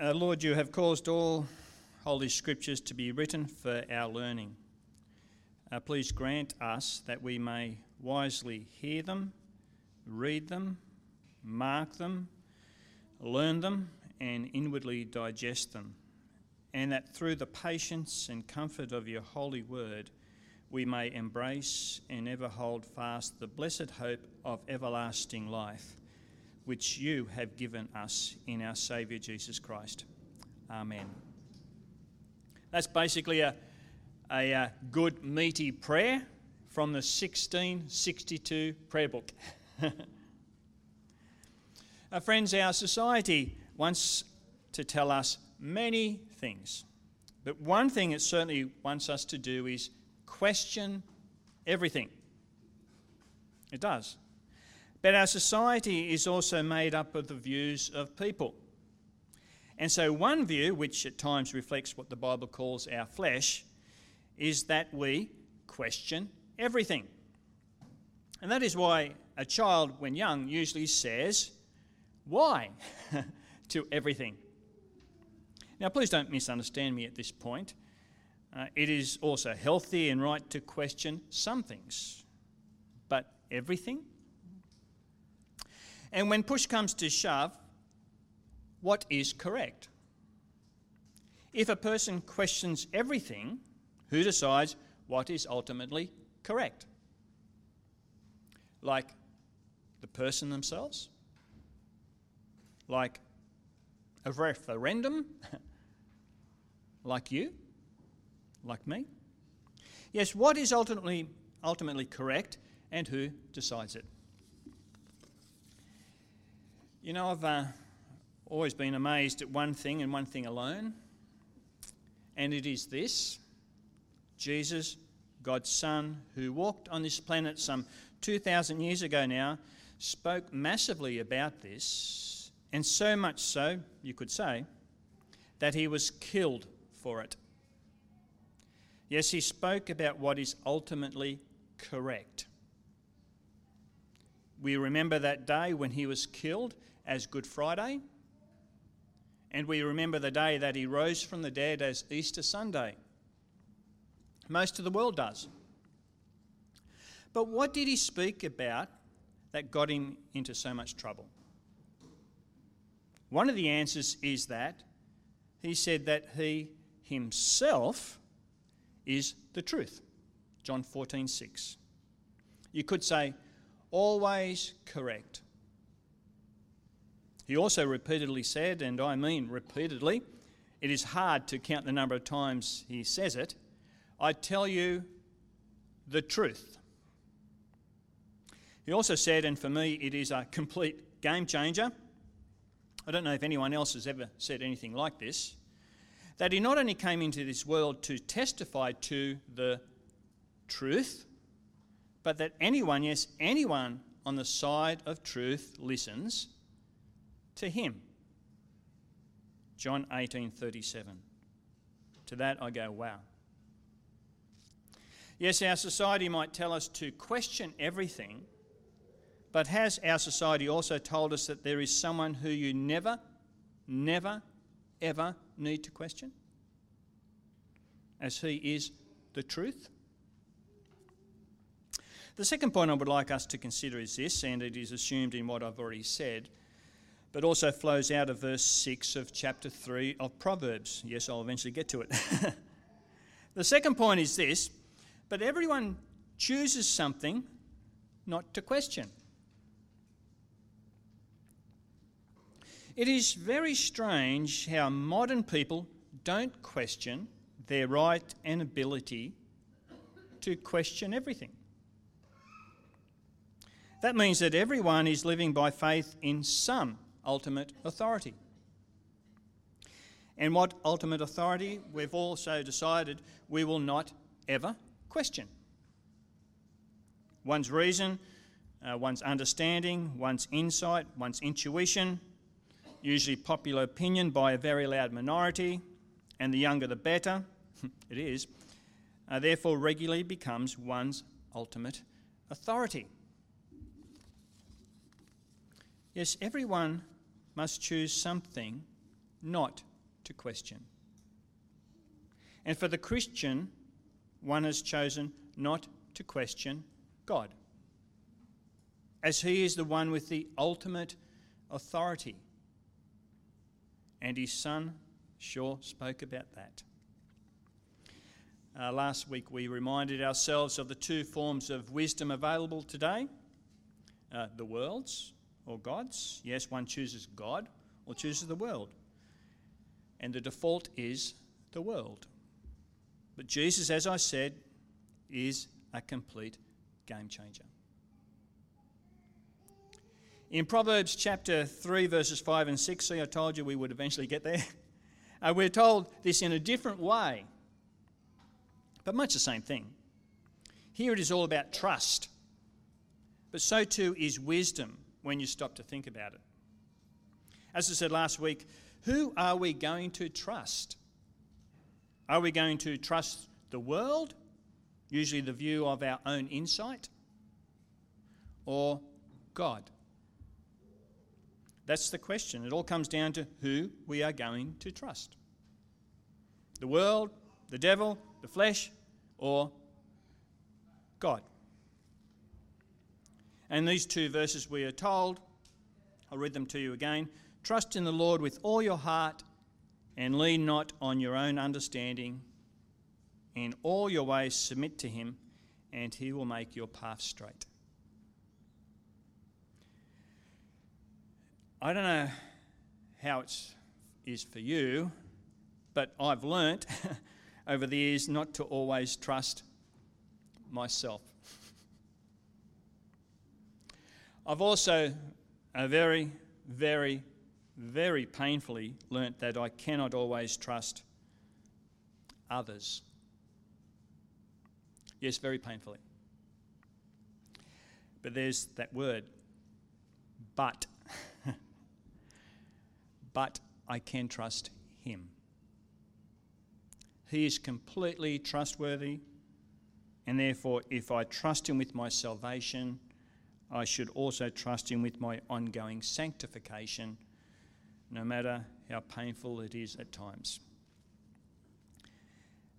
Uh, Lord, you have caused all Holy Scriptures to be written for our learning. Uh, please grant us that we may wisely hear them, read them, mark them, learn them, and inwardly digest them, and that through the patience and comfort of your holy word, we may embrace and ever hold fast the blessed hope of everlasting life, which you have given us in our Saviour Jesus Christ. Amen. That's basically a, a, a good, meaty prayer from the 1662 prayer book. uh, friends, our society wants to tell us many things, but one thing it certainly wants us to do is question everything. It does. But our society is also made up of the views of people. And so, one view, which at times reflects what the Bible calls our flesh, is that we question everything. And that is why a child, when young, usually says, Why? to everything. Now, please don't misunderstand me at this point. Uh, it is also healthy and right to question some things, but everything? And when push comes to shove, what is correct? If a person questions everything, who decides what is ultimately correct? Like the person themselves? Like a referendum? like you? like me? Yes, what is ultimately, ultimately correct and who decides it? You know, I've uh, always been amazed at one thing and one thing alone, and it is this Jesus, God's Son, who walked on this planet some 2,000 years ago now, spoke massively about this, and so much so, you could say, that he was killed for it. Yes, he spoke about what is ultimately correct. We remember that day when he was killed as Good Friday, and we remember the day that he rose from the dead as Easter Sunday. Most of the world does. But what did he speak about that got him into so much trouble? One of the answers is that he said that he himself is the truth. John 14, 6. You could say, always correct. He also repeatedly said, and I mean repeatedly, it is hard to count the number of times he says it, I tell you the truth. He also said, and for me it is a complete game changer. I don't know if anyone else has ever said anything like this that he not only came into this world to testify to the truth, but that anyone, yes, anyone on the side of truth listens to him. John 18:37. To that I go, wow. Yes, our society might tell us to question everything, but has our society also told us that there is someone who you never, never, ever need to question? As he is the truth? The second point I would like us to consider is this, and it is assumed in what I've already said, but also flows out of verse 6 of chapter 3 of Proverbs. Yes, I'll eventually get to it. the second point is this but everyone chooses something not to question. It is very strange how modern people don't question their right and ability to question everything. That means that everyone is living by faith in some ultimate authority. And what ultimate authority we've also decided we will not ever question. One's reason, uh, one's understanding, one's insight, one's intuition, usually popular opinion by a very loud minority, and the younger the better, it is, uh, therefore regularly becomes one's ultimate authority. Yes, everyone must choose something not to question. And for the Christian, one has chosen not to question God, as He is the one with the ultimate authority. And His Son sure spoke about that. Uh, last week we reminded ourselves of the two forms of wisdom available today uh, the world's or God's. Yes, one chooses God or chooses the world. And the default is the world. But Jesus, as I said, is a complete game changer. In Proverbs chapter 3, verses 5 and 6, see, I told you we would eventually get there. Uh, we're told this in a different way, but much the same thing. Here it is all about trust, but so too is wisdom when you stop to think about it. As I said last week, who are we going to trust? Are we going to trust the world, usually the view of our own insight, or God? That's the question. It all comes down to who we are going to trust the world, the devil, the flesh, or God. And these two verses we are told, I'll read them to you again. Trust in the Lord with all your heart and lean not on your own understanding. In all your ways submit to him, and he will make your path straight. I don't know how it is for you, but I've learnt over the years not to always trust myself. I've also a very, very, very painfully learnt that I cannot always trust others. Yes, very painfully. But there's that word, but. but I can trust him. He is completely trustworthy, and therefore, if I trust him with my salvation, I should also trust Him with my ongoing sanctification, no matter how painful it is at times.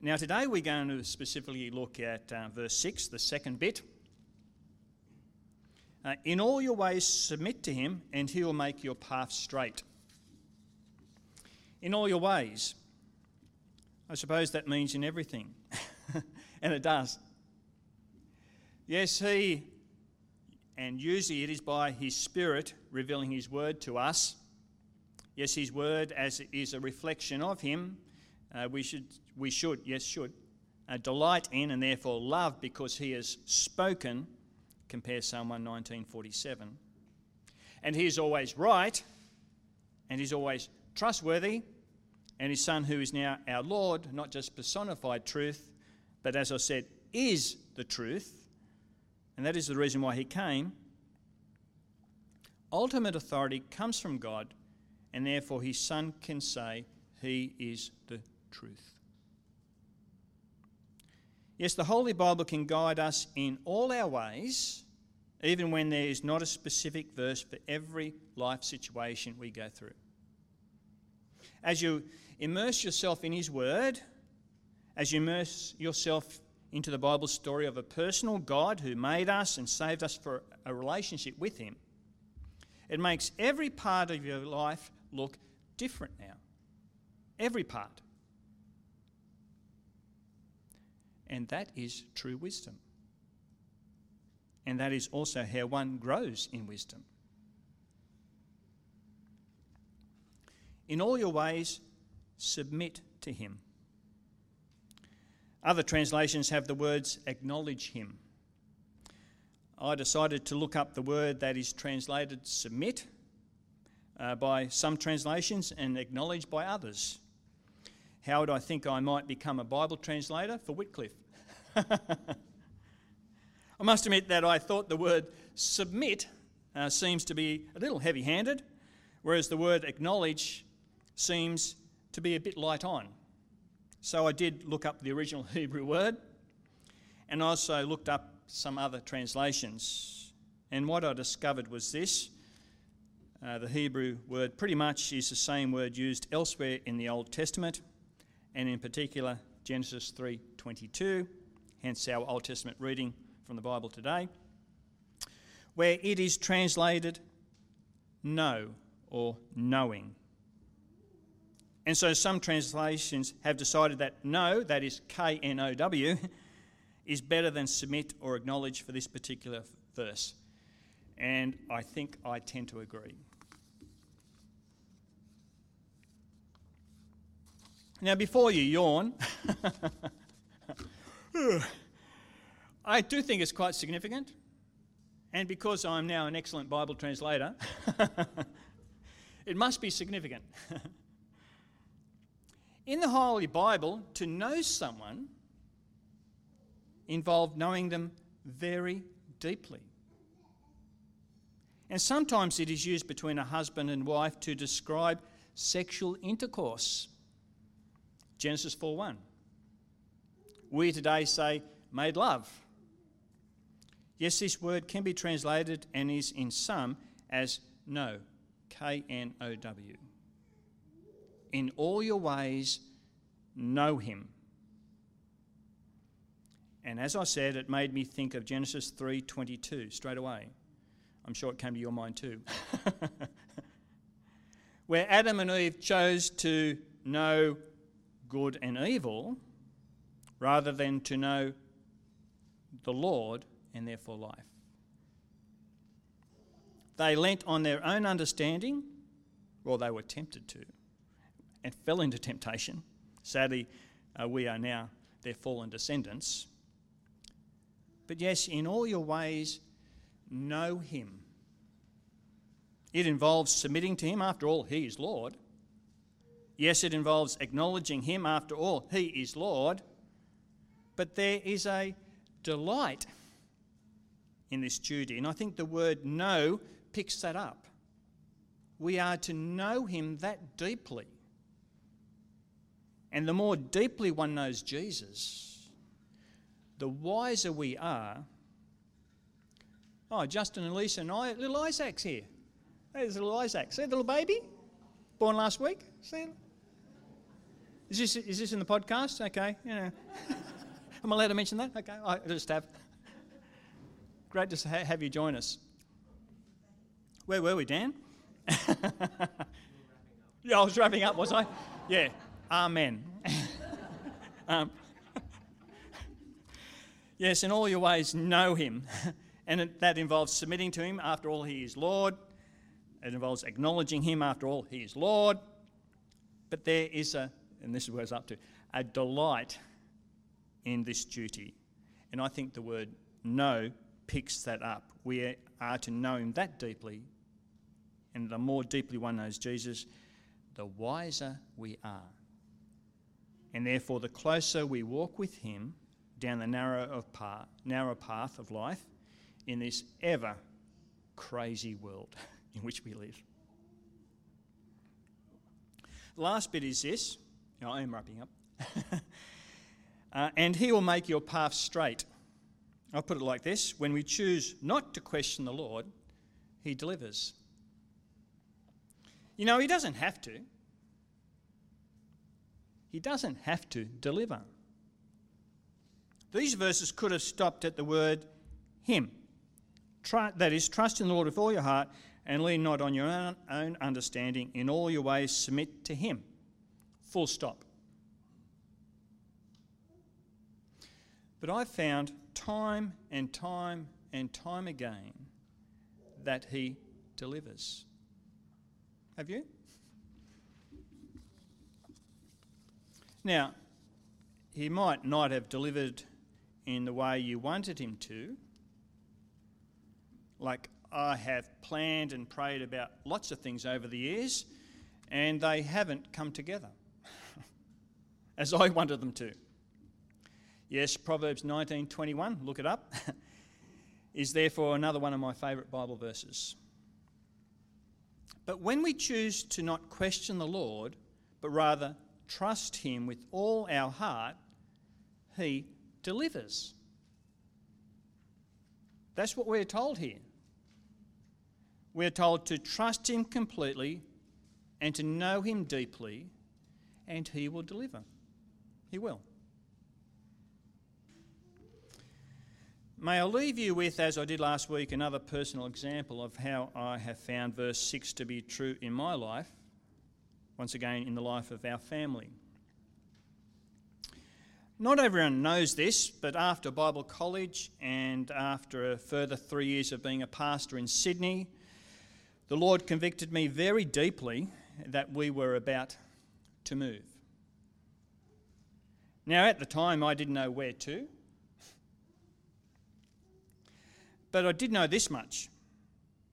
Now, today we're going to specifically look at uh, verse 6, the second bit. Uh, in all your ways, submit to Him, and He will make your path straight. In all your ways. I suppose that means in everything. and it does. Yes, He and usually it is by His Spirit revealing His Word to us. Yes, His Word, as it is a reflection of Him, uh, we should, we should, yes, should, uh, delight in and therefore love because He has spoken. Compare Psalm 119:47. And He is always right, and He's always trustworthy, and His Son, who is now our Lord, not just personified truth, but as I said, is the truth and that is the reason why he came. Ultimate authority comes from God, and therefore his Son can say, He is the truth. Yes, the Holy Bible can guide us in all our ways, even when there is not a specific verse for every life situation we go through. As you immerse yourself in His Word, as you immerse yourself into the Bible story of a personal God who made us and saved us for a relationship with Him, it makes every part of your life look different now. Every part. And that is true wisdom. And that is also how one grows in wisdom. In all your ways, submit to Him. Other translations have the words acknowledge him. I decided to look up the word that is translated submit uh, by some translations and acknowledge by others. How would I think I might become a Bible translator for Wycliffe? I must admit that I thought the word submit uh, seems to be a little heavy handed, whereas the word acknowledge seems to be a bit light on. So I did look up the original Hebrew word and also looked up some other translations. And what I discovered was this Uh, the Hebrew word pretty much is the same word used elsewhere in the Old Testament, and in particular Genesis 3:22, hence our Old Testament reading from the Bible today, where it is translated know or knowing. And so some translations have decided that know, that is K N O W, is better than submit or acknowledge for this particular verse. And I think I tend to agree. Now, before you yawn, I do think it's quite significant. And because I'm now an excellent Bible translator, it must be significant. In the Holy Bible, to know someone involved knowing them very deeply. And sometimes it is used between a husband and wife to describe sexual intercourse. Genesis 4:1. We today say made love. Yes, this word can be translated and is in some as know, K N O W. In all your ways, know him. And as I said, it made me think of Genesis 3:22 straight away. I'm sure it came to your mind too. Where Adam and Eve chose to know good and evil rather than to know the Lord and therefore life. They leant on their own understanding, or they were tempted to, and fell into temptation. Sadly, uh, we are now their fallen descendants. But yes, in all your ways, know Him. It involves submitting to Him. After all, He is Lord. Yes, it involves acknowledging Him. After all, He is Lord. But there is a delight in this duty. And I think the word know picks that up. We are to know Him that deeply. And the more deeply one knows Jesus, the wiser we are. Oh, Justin and Lisa and I, little Isaac's here. There's little Isaac. See the little baby? Born last week? See? Is this, is this in the podcast? Okay, you know. Am I allowed to mention that? Okay, I just have. Great to have you join us. Where were we, Dan? yeah, I was wrapping up, was I? Yeah. Amen. um, yes, in all your ways, know him. and it, that involves submitting to him. After all, he is Lord. It involves acknowledging him. After all, he is Lord. But there is a, and this is where it's up to, a delight in this duty. And I think the word know picks that up. We are to know him that deeply. And the more deeply one knows Jesus, the wiser we are. And therefore, the closer we walk with him down the narrow, path, narrow path of life in this ever crazy world in which we live. The last bit is this. I am wrapping up. uh, and he will make your path straight. I'll put it like this when we choose not to question the Lord, he delivers. You know, he doesn't have to. He doesn't have to deliver. These verses could have stopped at the word him. Try, that is, trust in the Lord with all your heart and lean not on your own, own understanding. In all your ways, submit to him. Full stop. But I've found time and time and time again that he delivers. Have you? Now, he might not have delivered in the way you wanted him to. Like I have planned and prayed about lots of things over the years, and they haven't come together as I wanted them to. Yes, Proverbs 19:21, look it up, is therefore another one of my favourite Bible verses. But when we choose to not question the Lord, but rather trust Him with all our heart, He delivers. That's what we're told here. we are told to trust Him completely and to know Him deeply, and He will deliver. He will. May I leave you with, as I did last week, another personal example of how I have found verse 6 to be true in my life, once again in the life of our family. Not everyone knows this, but after Bible college and after a further three years of being a pastor in Sydney, the Lord convicted me very deeply that we were about to move. Now, at the time, I didn't know where to. But I did know this much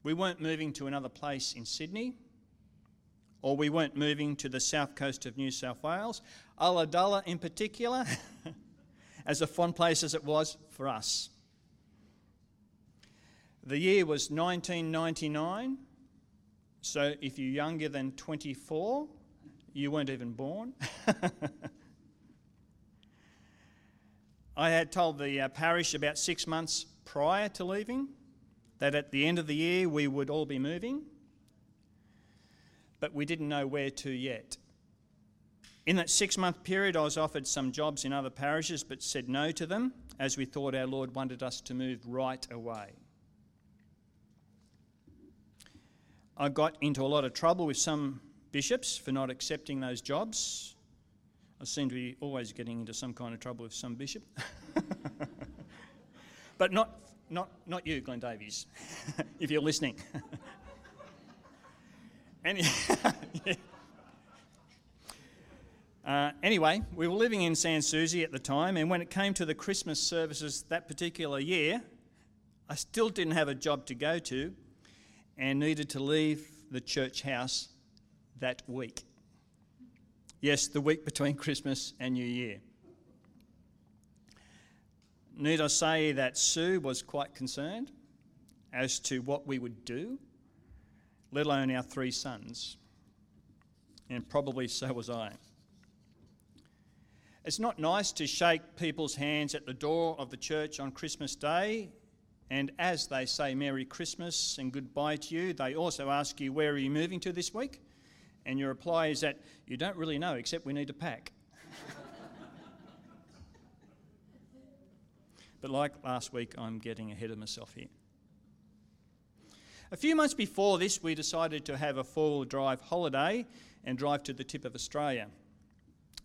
we weren't moving to another place in Sydney, or we weren't moving to the south coast of New South Wales. Ulladulla, in particular, as a fun place as it was for us. The year was 1999, so if you're younger than 24, you weren't even born. I had told the uh, parish about six months prior to leaving that at the end of the year we would all be moving, but we didn't know where to yet. In that six month period, I was offered some jobs in other parishes but said no to them as we thought our Lord wanted us to move right away. I got into a lot of trouble with some bishops for not accepting those jobs. I seem to be always getting into some kind of trouble with some bishop. but not, not, not you, Glenn Davies, if you're listening. Any, yeah. uh, anyway, we were living in Sans Souci at the time, and when it came to the Christmas services that particular year, I still didn't have a job to go to and needed to leave the church house that week. Yes, the week between Christmas and New Year. Need I say that Sue was quite concerned as to what we would do, let alone our three sons. And probably so was I. It's not nice to shake people's hands at the door of the church on Christmas Day, and as they say Merry Christmas and goodbye to you, they also ask you, Where are you moving to this week? And your reply is that you don't really know, except we need to pack. But like last week, I'm getting ahead of myself here. A few months before this, we decided to have a four-wheel drive holiday and drive to the tip of Australia.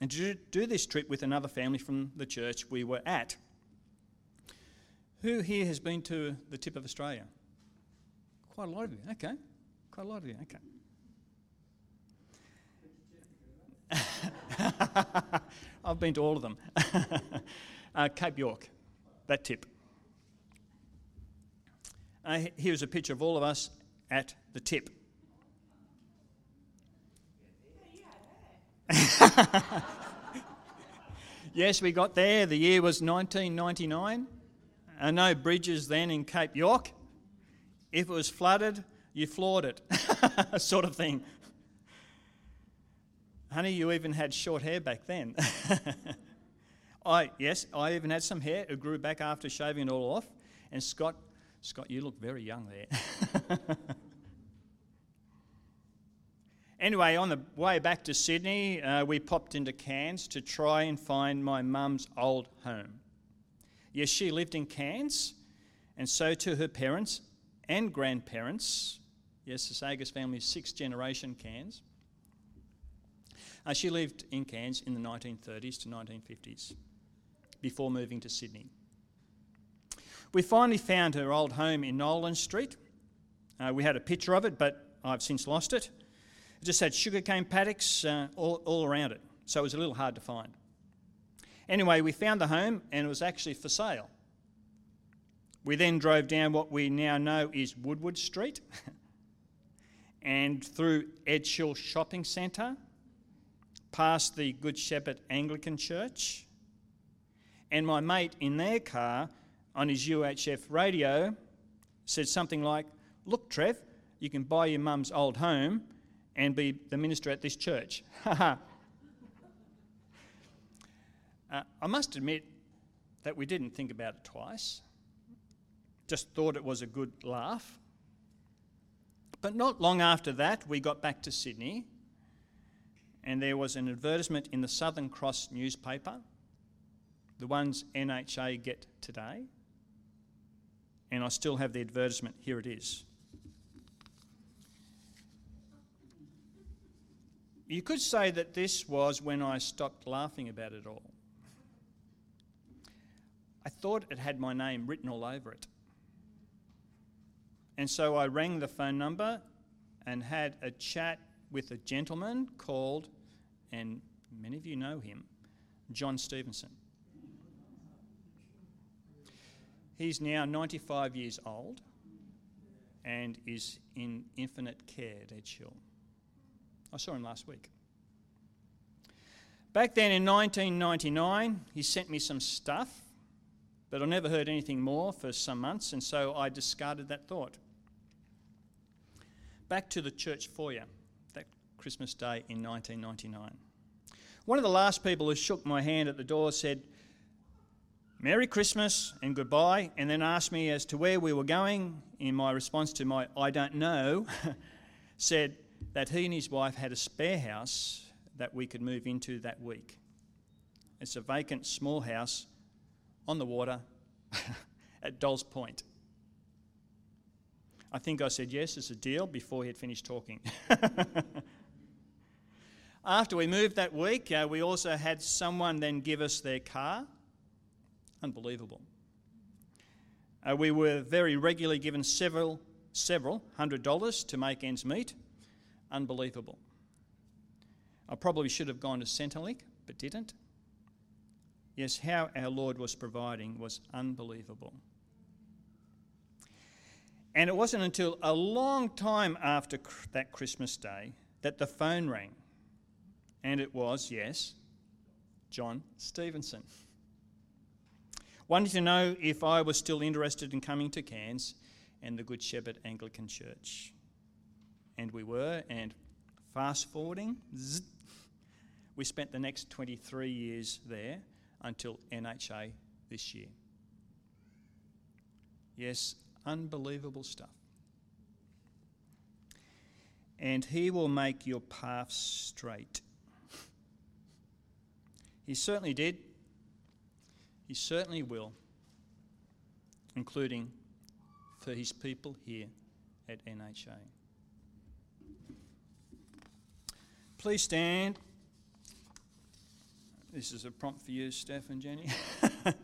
And to do this trip with another family from the church we were at. Who here has been to the tip of Australia? Quite a lot of you, okay. Quite a lot of you, okay. I've been to all of them. uh, Cape York that tip. Uh, here's a picture of all of us at the tip. yes, we got there. The year was 1999. Uh, no bridges then in Cape York. If it was flooded, you floored it, sort of thing. Honey, you even had short hair back then. I yes, I even had some hair. It grew back after shaving it all off. And Scott, Scott, you look very young there. anyway, on the way back to Sydney, uh, we popped into Cairns to try and find my mum's old home. Yes, she lived in Cairns, and so too her parents and grandparents. Yes, the Saggers family is sixth generation Cairns. Uh, she lived in Cairns in the 1930s to 1950s before moving to Sydney. We finally found her old home in Nolan Street. Uh, we had a picture of it, but I've since lost it. It just had sugarcane paddocks uh, all, all around it, so it was a little hard to find. Anyway, we found the home and it was actually for sale. We then drove down what we now know is Woodward Street and through Edgehill Shopping Centre, past the Good Shepherd Anglican Church, and my mate in their car on his UHF radio said something like, Look, Trev, you can buy your mum's old home and be the minister at this church. uh, I must admit that we didn't think about it twice, just thought it was a good laugh. But not long after that, we got back to Sydney, and there was an advertisement in the Southern Cross newspaper, the ones NHA get today. And I still have the advertisement. Here it is. You could say that this was when I stopped laughing about it all. I thought it had my name written all over it. And so I rang the phone number and had a chat with a gentleman called, and many of you know him, John Stevenson. He's now 95 years old and is in infinite care at Edge Hill. I saw him last week. Back then in 1999, he sent me some stuff, but I never heard anything more for some months, and so I discarded that thought. Back to the church foyer that Christmas Day in 1999. One of the last people who shook my hand at the door said, Merry Christmas and goodbye, and then asked me as to where we were going. In my response to my I don't know, said, that he and his wife had a spare house that we could move into that week. It's a vacant small house on the water at Dolls Point. I think I said yes it's a deal before he had finished talking. After we moved that week, uh, we also had someone then give us their car. Unbelievable. Uh, we were very regularly given several, several hundred dollars to make ends meet. Unbelievable. I probably should have gone to Centrelink, but didn't. Yes, how our Lord was providing was unbelievable. And it wasn't until a long time after that Christmas day that the phone rang. And it was, yes, John Stevenson. Wanting to know if I was still interested in coming to Cairns and the Good Shepherd Anglican Church and we were. And fast forwarding, zzz, we spent the next 23 years there until NHA this year. Yes, unbelievable stuff. And he will make your path straight. He certainly did. He certainly will, including for his people here at NHA. Please stand. This is a prompt for you, Steph and Jenny.